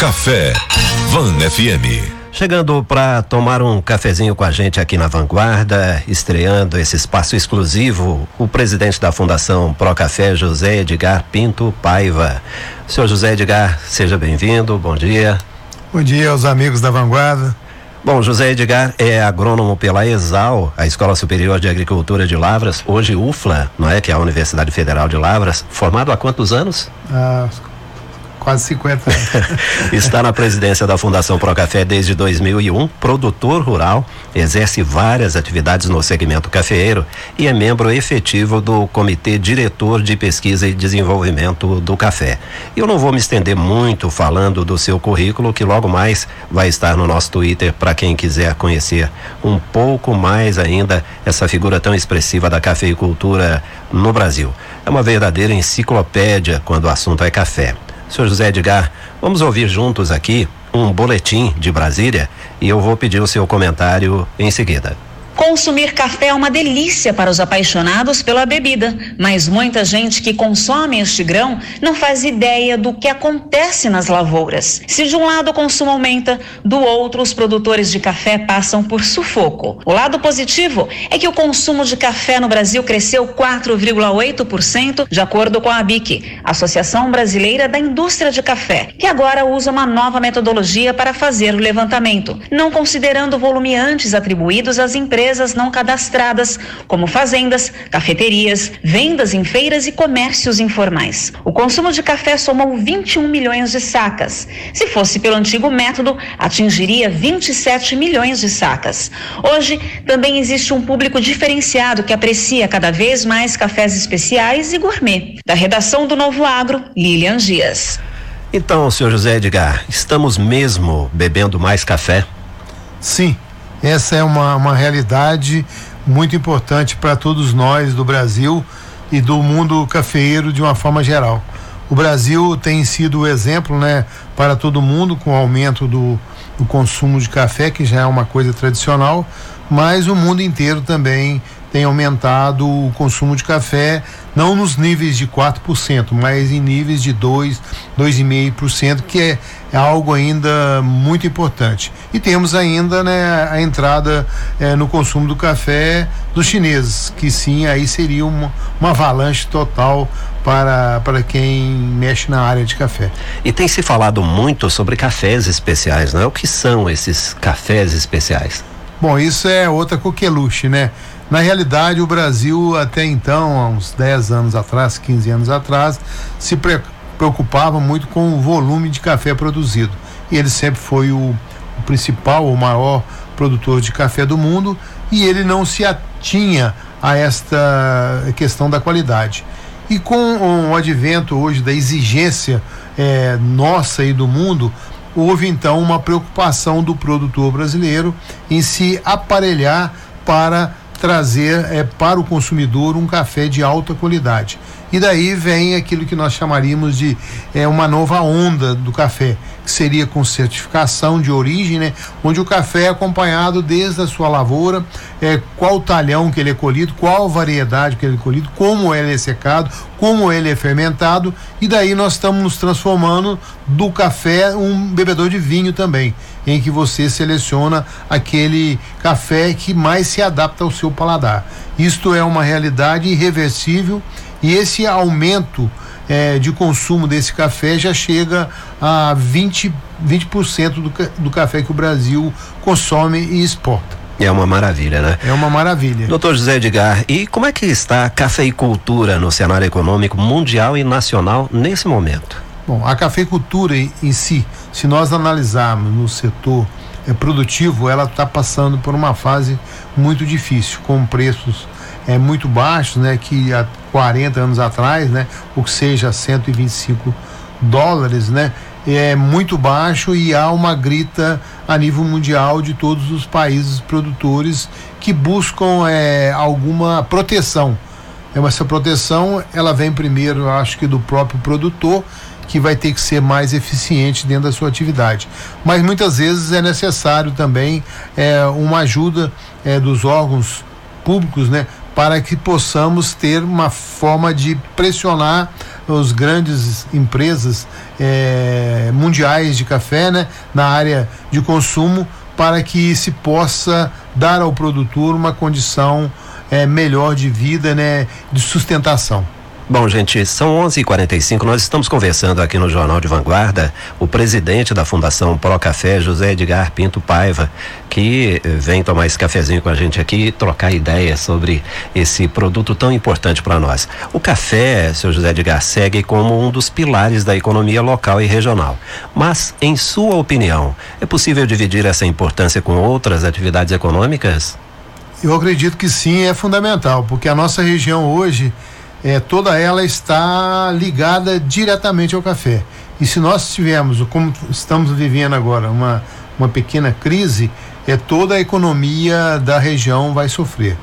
Café Van FM. Chegando para tomar um cafezinho com a gente aqui na Vanguarda, estreando esse espaço exclusivo, o presidente da Fundação Pro Café, José Edgar Pinto Paiva. Senhor José Edgar, seja bem-vindo, bom dia. Bom dia aos amigos da Vanguarda. Bom, José Edgar é agrônomo pela ESAL, a Escola Superior de Agricultura de Lavras, hoje UFLA, não é? Que é a Universidade Federal de Lavras. Formado há quantos anos? Ah, quase 50 anos. Está na presidência da Fundação Procafé desde 2001, produtor rural, exerce várias atividades no segmento cafeeiro e é membro efetivo do Comitê Diretor de Pesquisa e Desenvolvimento do Café. Eu não vou me estender muito falando do seu currículo, que logo mais vai estar no nosso Twitter para quem quiser conhecer um pouco mais ainda essa figura tão expressiva da cafeicultura no Brasil. É uma verdadeira enciclopédia quando o assunto é café. Senhor José Edgar, vamos ouvir juntos aqui um boletim de Brasília e eu vou pedir o seu comentário em seguida. Consumir café é uma delícia para os apaixonados pela bebida, mas muita gente que consome este grão não faz ideia do que acontece nas lavouras. Se de um lado o consumo aumenta, do outro os produtores de café passam por sufoco. O lado positivo é que o consumo de café no Brasil cresceu 4,8%, de acordo com a ABIC, Associação Brasileira da Indústria de Café, que agora usa uma nova metodologia para fazer o levantamento, não considerando o volume antes atribuídos às empresas empresas não cadastradas, como fazendas, cafeterias, vendas em feiras e comércios informais. O consumo de café somou 21 milhões de sacas. Se fosse pelo antigo método, atingiria 27 milhões de sacas. Hoje, também existe um público diferenciado que aprecia cada vez mais cafés especiais e gourmet. Da redação do Novo Agro, Lilian Dias. Então, senhor José Edgar, estamos mesmo bebendo mais café? Sim, essa é uma, uma realidade muito importante para todos nós do Brasil e do mundo cafeeiro de uma forma geral. O Brasil tem sido o exemplo né, para todo mundo com o aumento do, do consumo de café, que já é uma coisa tradicional, mas o mundo inteiro também tem aumentado o consumo de café, não nos níveis de 4%, mas em níveis de 2, 2,5%, que é, é, algo ainda muito importante. E temos ainda né, a entrada é, no consumo do café dos chineses, que sim, aí seria uma, uma avalanche total para, para quem mexe na área de café. E tem se falado muito sobre cafés especiais, não é? O que são esses cafés especiais? Bom, isso é outra coqueluche, né? Na realidade, o Brasil, até então, há uns 10 anos atrás, 15 anos atrás, se pre preocupava muito com o volume de café produzido. E ele sempre foi o, o principal, o maior produtor de café do mundo, e ele não se atinha a esta questão da qualidade. E com o advento hoje da exigência é, nossa e do mundo, houve então uma preocupação do produtor brasileiro em se aparelhar para trazer é, para o consumidor um café de alta qualidade. E daí vem aquilo que nós chamaríamos de é, uma nova onda do café, que seria com certificação de origem, né? onde o café é acompanhado desde a sua lavoura, é, qual talhão que ele é colhido, qual variedade que ele é colhido, como ele é secado, como ele é fermentado, e daí nós estamos nos transformando do café um bebedor de vinho também, em que você seleciona aquele café que mais se adapta ao seu paladar. Isto é uma realidade irreversível e esse aumento é, de consumo desse café já chega a 20%, 20 do, do café que o Brasil consome e exporta. É uma maravilha, né? É uma maravilha. Doutor José Edgar, e como é que está a cafeicultura no cenário econômico mundial e nacional nesse momento? Bom, a cafeicultura em, em si, se nós analisarmos no setor é, produtivo, ela está passando por uma fase muito difícil, com preços é, muito baixos, né, que há 40 anos atrás, né, o que seja 125 dólares, né, é muito baixo e há uma grita a nível mundial de todos os países produtores que buscam é, alguma proteção. Essa proteção ela vem primeiro, acho que do próprio produtor que vai ter que ser mais eficiente dentro da sua atividade. Mas muitas vezes é necessário também é, uma ajuda é, dos órgãos públicos, né, para que possamos ter uma forma de pressionar os grandes empresas é, mundiais de café, né, na área de consumo, para que se possa dar ao produtor uma condição é, melhor de vida, né, de sustentação. Bom, gente, são 11:45. Nós estamos conversando aqui no Jornal de Vanguarda o presidente da Fundação Pro Café, José Edgar Pinto Paiva, que vem tomar esse cafezinho com a gente aqui e trocar ideias sobre esse produto tão importante para nós. O café, seu José Edgar, segue como um dos pilares da economia local e regional. Mas, em sua opinião, é possível dividir essa importância com outras atividades econômicas? Eu acredito que sim, é fundamental, porque a nossa região hoje é, toda ela está ligada diretamente ao café. E se nós tivermos, como estamos vivendo agora, uma, uma pequena crise, é toda a economia da região vai sofrer.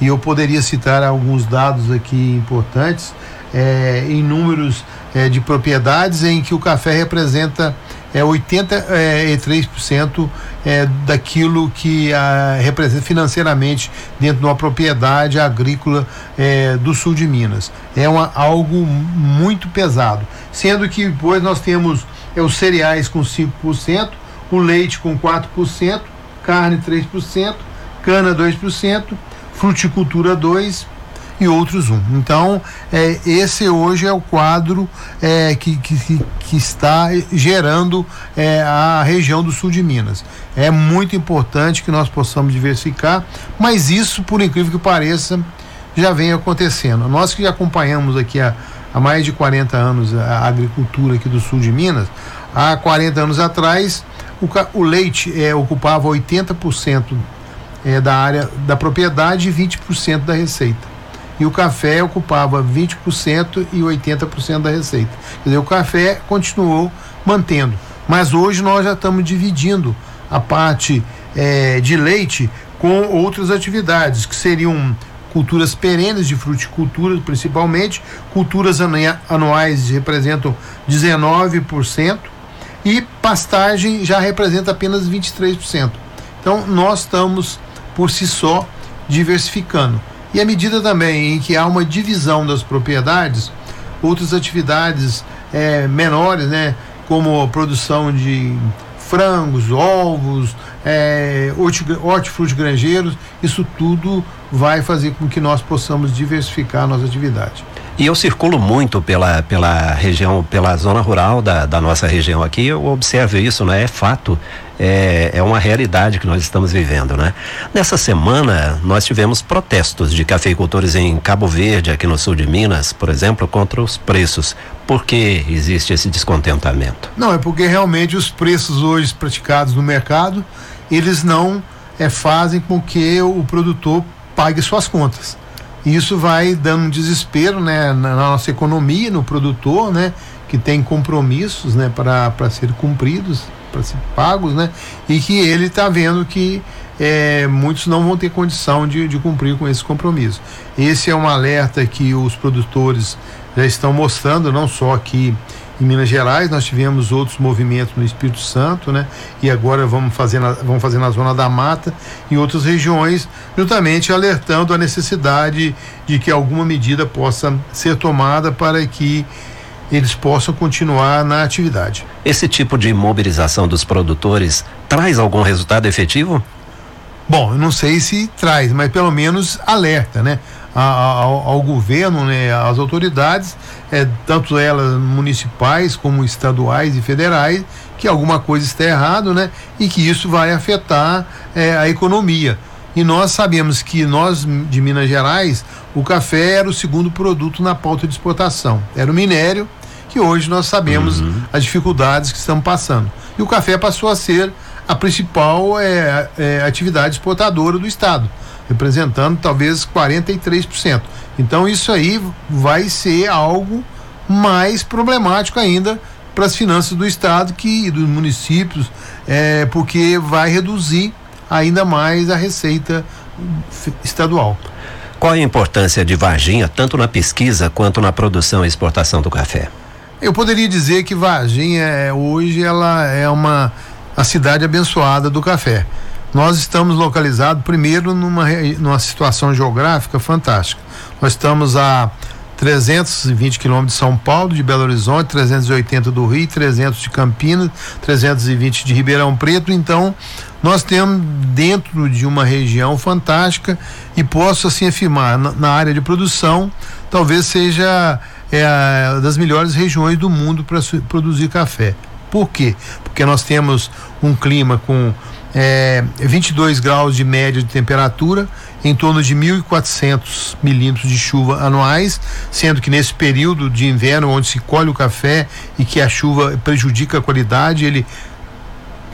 E eu poderia citar alguns dados aqui importantes, é, em números é, de propriedades em que o café representa é 83% é, daquilo que a, representa financeiramente dentro de uma propriedade agrícola é, do sul de Minas. É uma, algo muito pesado. Sendo que depois nós temos é, os cereais com 5%, o leite com 4%, carne 3%, cana 2%, fruticultura 2%, e outros um. Então, é, esse hoje é o quadro é, que, que, que, está gerando é, a região do sul de Minas. É muito importante que nós possamos diversificar, mas isso, por incrível que pareça, já vem acontecendo. Nós que acompanhamos aqui há, há mais de 40 anos a agricultura aqui do sul de Minas, há 40 anos atrás, o, o leite é, ocupava 80% é, da área da propriedade e 20% da receita e o café ocupava 20% e 80% da receita. Quer dizer, o café continuou mantendo, mas hoje nós já estamos dividindo a parte é, de leite com outras atividades, que seriam culturas perenes de fruticultura, principalmente, culturas anuais representam 19% e pastagem já representa apenas 23%. Então, nós estamos por si só diversificando. E à medida também em que há uma divisão das propriedades, outras atividades é, menores, né, como a produção de frangos, ovos, é, hortifruti granjeiros, isso tudo vai fazer com que nós possamos diversificar a nossa atividade. E eu circulo muito pela, pela região, pela zona rural da, da nossa região aqui, eu observo isso, né? É fato, é, é uma realidade que nós estamos vivendo, né? Nessa semana, nós tivemos protestos de cafeicultores em Cabo Verde, aqui no sul de Minas, por exemplo, contra os preços. Por que existe esse descontentamento? Não, é porque realmente os preços hoje praticados no mercado, eles não é, fazem com que o produtor pague suas contas. Isso vai dando um desespero né, na nossa economia, no produtor, né, que tem compromissos né, para ser cumpridos, para ser pagos, né, e que ele está vendo que é, muitos não vão ter condição de, de cumprir com esse compromisso. Esse é um alerta que os produtores já estão mostrando, não só aqui em Minas Gerais, nós tivemos outros movimentos no Espírito Santo, né? E agora vamos fazer na, vamos fazer na Zona da Mata e outras regiões, justamente alertando a necessidade de que alguma medida possa ser tomada para que eles possam continuar na atividade. Esse tipo de mobilização dos produtores traz algum resultado efetivo? Bom, eu não sei se traz, mas pelo menos alerta, né? ao, ao, governo, né, às autoridades, é, tanto elas municipais como estaduais e federais, que alguma coisa está errado, né, e que isso vai afetar é, a economia. E nós sabemos que nós de Minas Gerais, o café era o segundo produto na pauta de exportação. Era o minério, que hoje nós sabemos uhum. as dificuldades que estamos passando. E o café passou a ser a principal é, é, atividade exportadora do Estado representando talvez 43%. Então isso aí vai ser algo mais problemático ainda para as finanças do estado que e dos municípios, é, porque vai reduzir ainda mais a receita estadual. Qual a importância de Varginha tanto na pesquisa quanto na produção e exportação do café? Eu poderia dizer que Varginha é, hoje ela é uma a cidade abençoada do café. Nós estamos localizados primeiro numa, numa situação geográfica fantástica. Nós estamos a 320 quilômetros de São Paulo, de Belo Horizonte, 380 do Rio, 300 de Campinas, 320 de Ribeirão Preto. Então, nós temos dentro de uma região fantástica e posso assim afirmar, na, na área de produção, talvez seja é, das melhores regiões do mundo para produzir café. Por quê? Porque nós temos um clima com é, 22 graus de média de temperatura, em torno de 1.400 milímetros de chuva anuais, sendo que nesse período de inverno, onde se colhe o café e que a chuva prejudica a qualidade, ele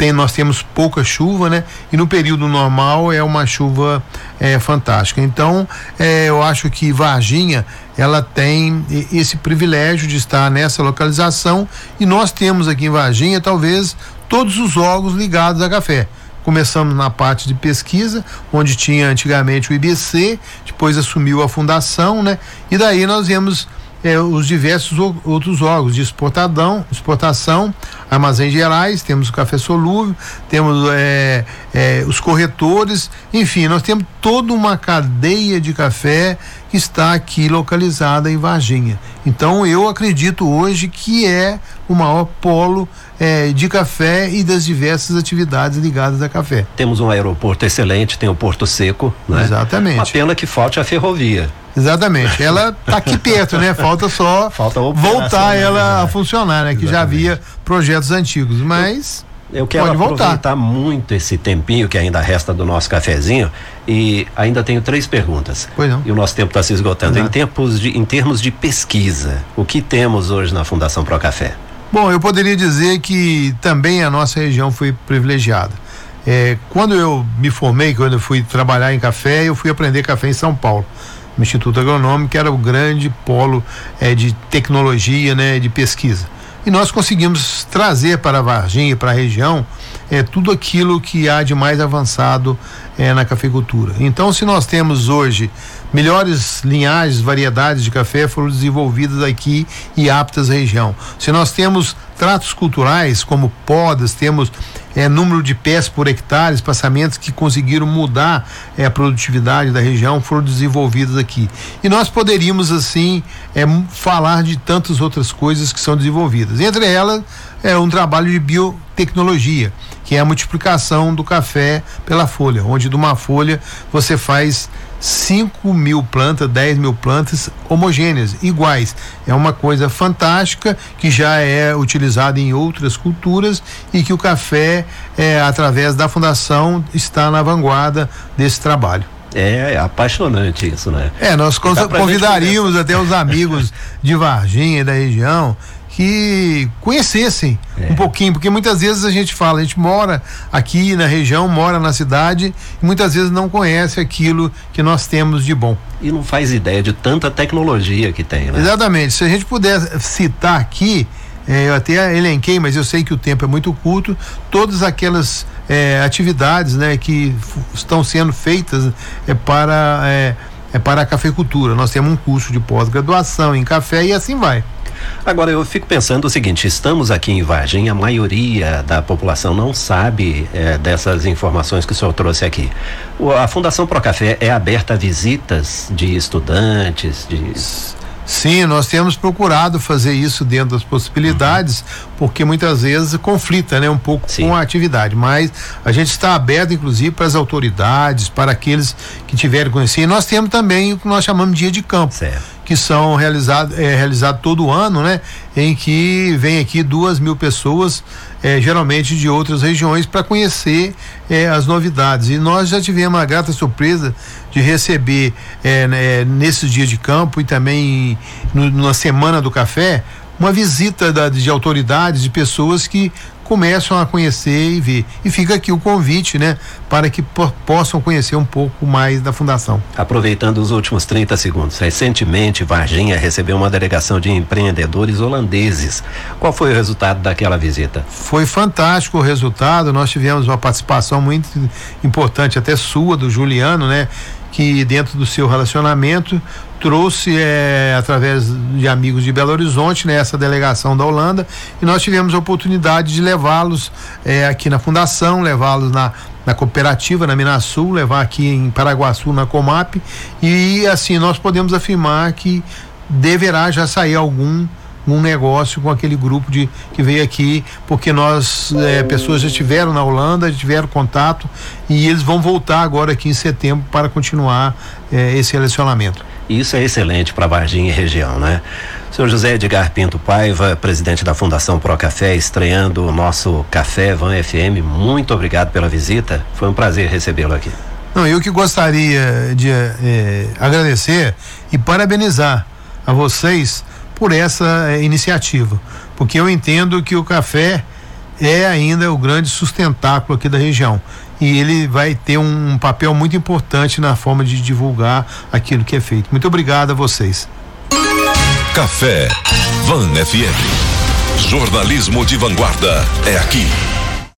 tem, nós temos pouca chuva, né? E no período normal é uma chuva é, fantástica. Então, é, eu acho que Varginha ela tem esse privilégio de estar nessa localização e nós temos aqui em Varginha talvez todos os órgãos ligados a café. Começamos na parte de pesquisa, onde tinha antigamente o IBC, depois assumiu a fundação, né? E daí nós viemos é, os diversos outros órgãos de exportadão, exportação, armazéns gerais, temos o café solúvel, temos é, é, os corretores, enfim, nós temos toda uma cadeia de café que está aqui localizada em Varginha. Então eu acredito hoje que é o maior polo de café e das diversas atividades ligadas a café. Temos um aeroporto excelente, tem o Porto Seco, né? Exatamente. Uma pena que falte a ferrovia. Exatamente. Ela está aqui perto, né? Falta só Falta voltar ela a funcionar, né? Que Exatamente. já havia projetos antigos, mas eu quero Pode aproveitar voltar. muito esse tempinho que ainda resta do nosso cafezinho e ainda tenho três perguntas. Pois não. E o nosso tempo está se esgotando. Em, tempos de, em termos de pesquisa, o que temos hoje na Fundação Pro Café? Bom, eu poderia dizer que também a nossa região foi privilegiada. É, quando eu me formei, quando eu fui trabalhar em café, eu fui aprender café em São Paulo, no Instituto Agronômico, que era o grande polo é, de tecnologia, né, de pesquisa e nós conseguimos trazer para a Varginha e para a região é, tudo aquilo que há de mais avançado é, na cafeicultura. Então, se nós temos hoje melhores linhagens, variedades de café foram desenvolvidas aqui e aptas à região. Se nós temos tratos culturais como podas, temos é, número de pés por hectare, espaçamentos que conseguiram mudar é, a produtividade da região foram desenvolvidos aqui. E nós poderíamos, assim, é, falar de tantas outras coisas que são desenvolvidas. Entre elas, é um trabalho de biotecnologia, que é a multiplicação do café pela folha, onde de uma folha você faz 5 mil plantas, 10 mil plantas homogêneas, iguais. É uma coisa fantástica que já é utilizada em outras culturas e que o café, é, através da fundação, está na vanguarda desse trabalho. É, é apaixonante isso, né? É, nós convidaríamos até os amigos de Varginha e da região que conhecessem é. um pouquinho, porque muitas vezes a gente fala, a gente mora aqui na região, mora na cidade e muitas vezes não conhece aquilo que nós temos de bom. E não faz ideia de tanta tecnologia que tem, né? Exatamente. Se a gente puder citar aqui, é, eu até elenquei, mas eu sei que o tempo é muito curto, todas aquelas é, atividades né, que estão sendo feitas é, para, é, é para a cafeicultura. Nós temos um curso de pós-graduação em café e assim vai. Agora eu fico pensando o seguinte: estamos aqui em Varginha, a maioria da população não sabe é, dessas informações que o senhor trouxe aqui. O, a Fundação Procafé é aberta a visitas de estudantes, de Sim, nós temos procurado fazer isso dentro das possibilidades, uhum. porque muitas vezes conflita, né, um pouco Sim. com a atividade. Mas a gente está aberto, inclusive, para as autoridades, para aqueles que tiverem conhecer. E nós temos também o que nós chamamos de dia de campo. Certo que são realizados é, realizado todo ano, né? Em que vem aqui duas mil pessoas, é, geralmente de outras regiões, para conhecer é, as novidades. E nós já tivemos a grata surpresa de receber é, né, nesses dias de campo e também no, na semana do café uma visita da, de autoridades, de pessoas que começam a conhecer e ver. E fica aqui o convite, né, para que possam conhecer um pouco mais da fundação. Aproveitando os últimos 30 segundos, recentemente Varginha recebeu uma delegação de empreendedores holandeses. Qual foi o resultado daquela visita? Foi fantástico o resultado. Nós tivemos uma participação muito importante, até sua, do Juliano, né? Que dentro do seu relacionamento trouxe é, através de amigos de Belo Horizonte né, delegação da Holanda e nós tivemos a oportunidade de levá-los é, aqui na fundação, levá-los na, na cooperativa na Minasul, levar aqui em Paraguaçu na Comap e assim nós podemos afirmar que deverá já sair algum um negócio com aquele grupo de que veio aqui, porque nós é, pessoas já estiveram na Holanda, já tiveram contato e eles vão voltar agora aqui em setembro para continuar é, esse relacionamento. Isso é excelente para Varginha e região, né? Senhor José Edgar Pinto Paiva, presidente da Fundação Pro Café, estreando o nosso Café Van FM, muito obrigado pela visita. Foi um prazer recebê-lo aqui. Não, eu que gostaria de é, agradecer e parabenizar a vocês por essa é, iniciativa, porque eu entendo que o café é ainda o grande sustentáculo aqui da região e ele vai ter um, um papel muito importante na forma de divulgar aquilo que é feito. Muito obrigado a vocês. Café Van FM. Jornalismo de vanguarda é aqui.